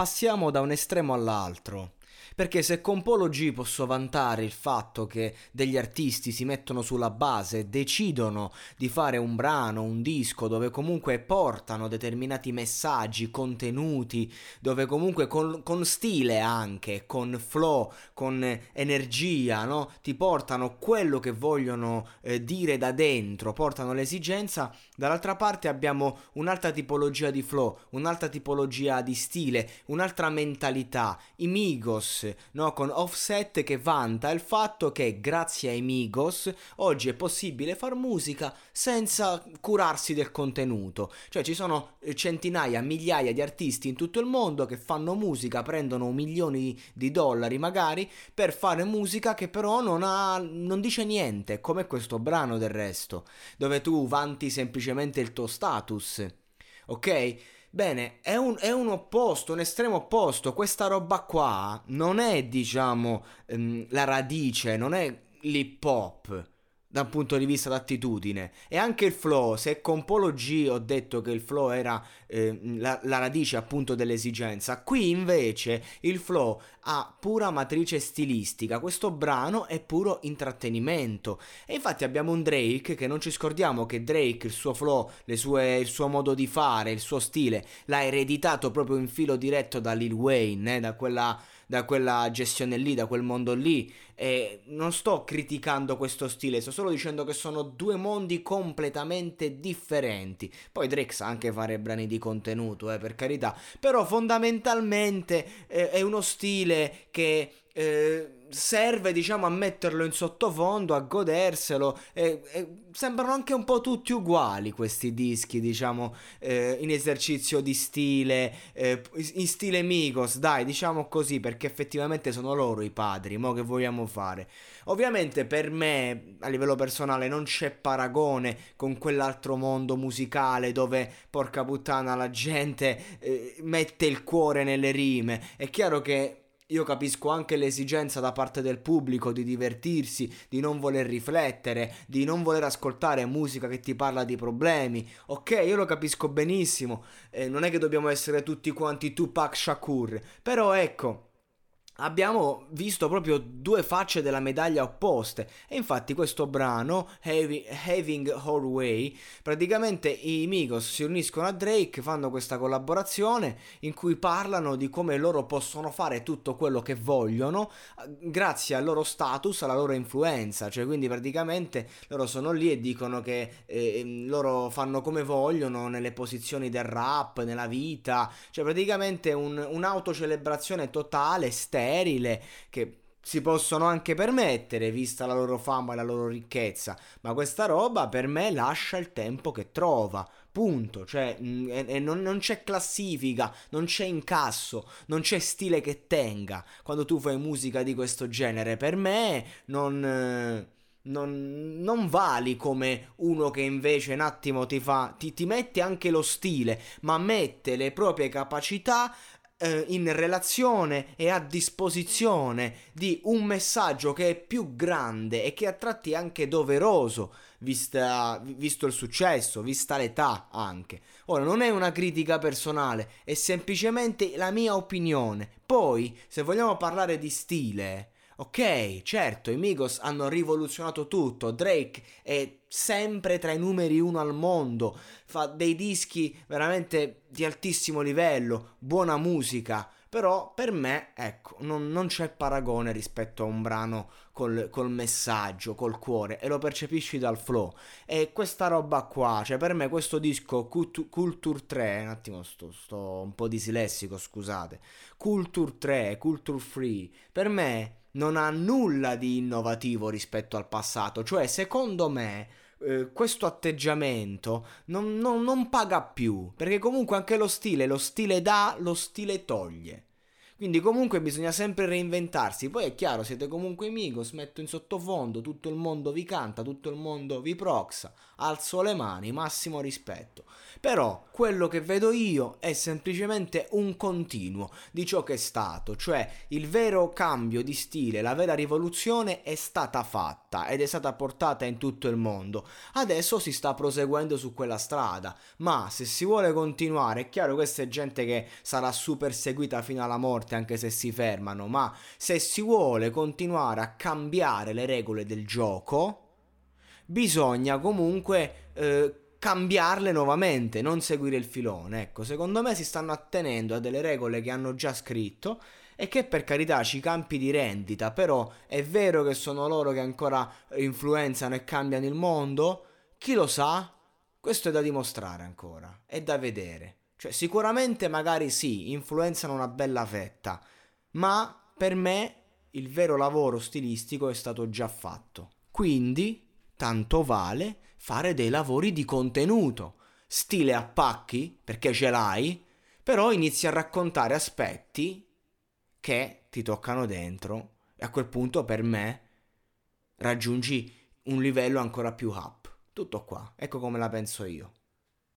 Passiamo da un estremo all'altro. Perché se con Polo G posso vantare il fatto che degli artisti si mettono sulla base, decidono di fare un brano, un disco dove comunque portano determinati messaggi, contenuti, dove comunque con, con stile anche, con flow, con energia, no? ti portano quello che vogliono eh, dire da dentro, portano l'esigenza, dall'altra parte abbiamo un'altra tipologia di flow, un'altra tipologia di stile, un'altra mentalità, i Migos, no? con Offset che vanta il fatto che grazie ai Migos oggi è possibile far musica senza curarsi del contenuto. Cioè ci sono eh, centinaia, migliaia di artisti in tutto il mondo che fanno musica, prendono milioni di dollari magari per fare musica che però non, ha, non dice niente, come questo brano del resto, dove tu vanti semplicemente il tuo status. Ok? Bene, è un, è un, opposto, un estremo opposto. Questa roba qua non è, diciamo, ehm, la radice, non è l'hip hop da un punto di vista d'attitudine. E anche il flow se con Polo G ho detto che il flow era eh, la, la, radice appunto dell'esigenza qui invece il flow ha pura matrice stilistica. Questo brano è puro intrattenimento. E infatti abbiamo un Drake che non ci scordiamo che Drake il suo flow sue, il suo modo di fare il suo stile l'ha ereditato proprio in filo diretto da Lil Wayne eh, da quella da quella gestione lì, da quel mondo lì. E non sto criticando questo stile, sto solo dicendo che sono due mondi completamente differenti. Poi Drake sa anche fare brani di contenuto, eh, per carità. Però fondamentalmente eh, è uno stile che eh, serve diciamo a metterlo in sottofondo, a goderselo e, e sembrano anche un po' tutti uguali questi dischi diciamo eh, in esercizio di stile, eh, in stile Migos dai diciamo così perché effettivamente sono loro i padri, mo che vogliamo fare. Ovviamente per me a livello personale non c'è paragone con quell'altro mondo musicale dove porca puttana la gente eh, mette il cuore nelle rime, è chiaro che io capisco anche l'esigenza da parte del pubblico di divertirsi, di non voler riflettere, di non voler ascoltare musica che ti parla di problemi. Ok, io lo capisco benissimo. Eh, non è che dobbiamo essere tutti quanti Tupac Shakur. Però ecco abbiamo visto proprio due facce della medaglia opposte. E infatti questo brano Having Her Way praticamente i Migos si uniscono a Drake fanno questa collaborazione in cui parlano di come loro possono fare tutto quello che vogliono grazie al loro status alla loro influenza. Cioè quindi praticamente loro sono lì e dicono che eh, loro fanno come vogliono nelle posizioni del rap nella vita. Cioè praticamente un, un'autocelebrazione totale sterile sterile che si possono anche permettere, vista la loro fama e la loro ricchezza, ma questa roba per me lascia il tempo che trova. Punto, cioè, mh, mm, e, e non, non, c'è classifica, non c'è incasso, non c'è stile che tenga. Quando tu fai musica di questo genere, per me non. Non, non, vali come uno che invece un attimo ti fa, ti, ti mette anche lo stile, ma mette le proprie capacità eh, in relazione e a disposizione di un messaggio che è più grande e che a tratti è anche doveroso, vista, visto il successo, vista l'età anche. Ora, non è una critica personale, è semplicemente la mia opinione. Poi, se vogliamo parlare di stile, Ok, certo, i Migos hanno rivoluzionato tutto. Drake è sempre tra i numeri uno al mondo. Fa dei dischi veramente di altissimo livello, buona musica. Però per me, ecco, non, non c'è paragone rispetto a un brano col, col, messaggio, col cuore, e lo percepisci dal flow. E questa roba qua, cioè per me questo disco Culture 3, un attimo sto, sto un po' dislessico, scusate, Culture 3, Culture Free, per me non ha nulla di innovativo rispetto al passato, cioè secondo me eh, questo atteggiamento non, non, non paga più, perché comunque anche lo stile, lo stile dà, lo stile toglie. Quindi comunque bisogna sempre reinventarsi. Poi è chiaro, siete comunque Migos, metto in sottofondo, tutto il mondo vi canta, tutto il mondo vi proxa, alzo le mani, massimo rispetto. Però quello che vedo io è semplicemente un continuo di ciò che è stato, cioè il vero cambio di stile, la vera rivoluzione è stata fatta ed è stata portata in tutto il mondo. Adesso si sta proseguendo su quella strada, ma se si vuole continuare, è chiaro questa è gente che sarà super seguita fino alla morte anche se si fermano, ma se si vuole continuare a cambiare le regole del gioco, bisogna comunque eh, cambiarle nuovamente, non seguire il filone. Ecco, secondo me si stanno attenendo a delle regole che hanno già scritto e che per carità ci campi di rendita, però è vero che sono loro che ancora influenzano e cambiano il mondo? Chi lo sa? Questo è da dimostrare ancora, è da vedere. Cioè, sicuramente magari sì, influenzano una bella fetta, ma per me il vero lavoro stilistico è stato già fatto. Quindi, tanto vale fare dei lavori di contenuto, stile a pacchi, perché ce l'hai, però inizi a raccontare aspetti che ti toccano dentro e a quel punto per me raggiungi un livello ancora più up. Tutto qua, ecco come la penso io.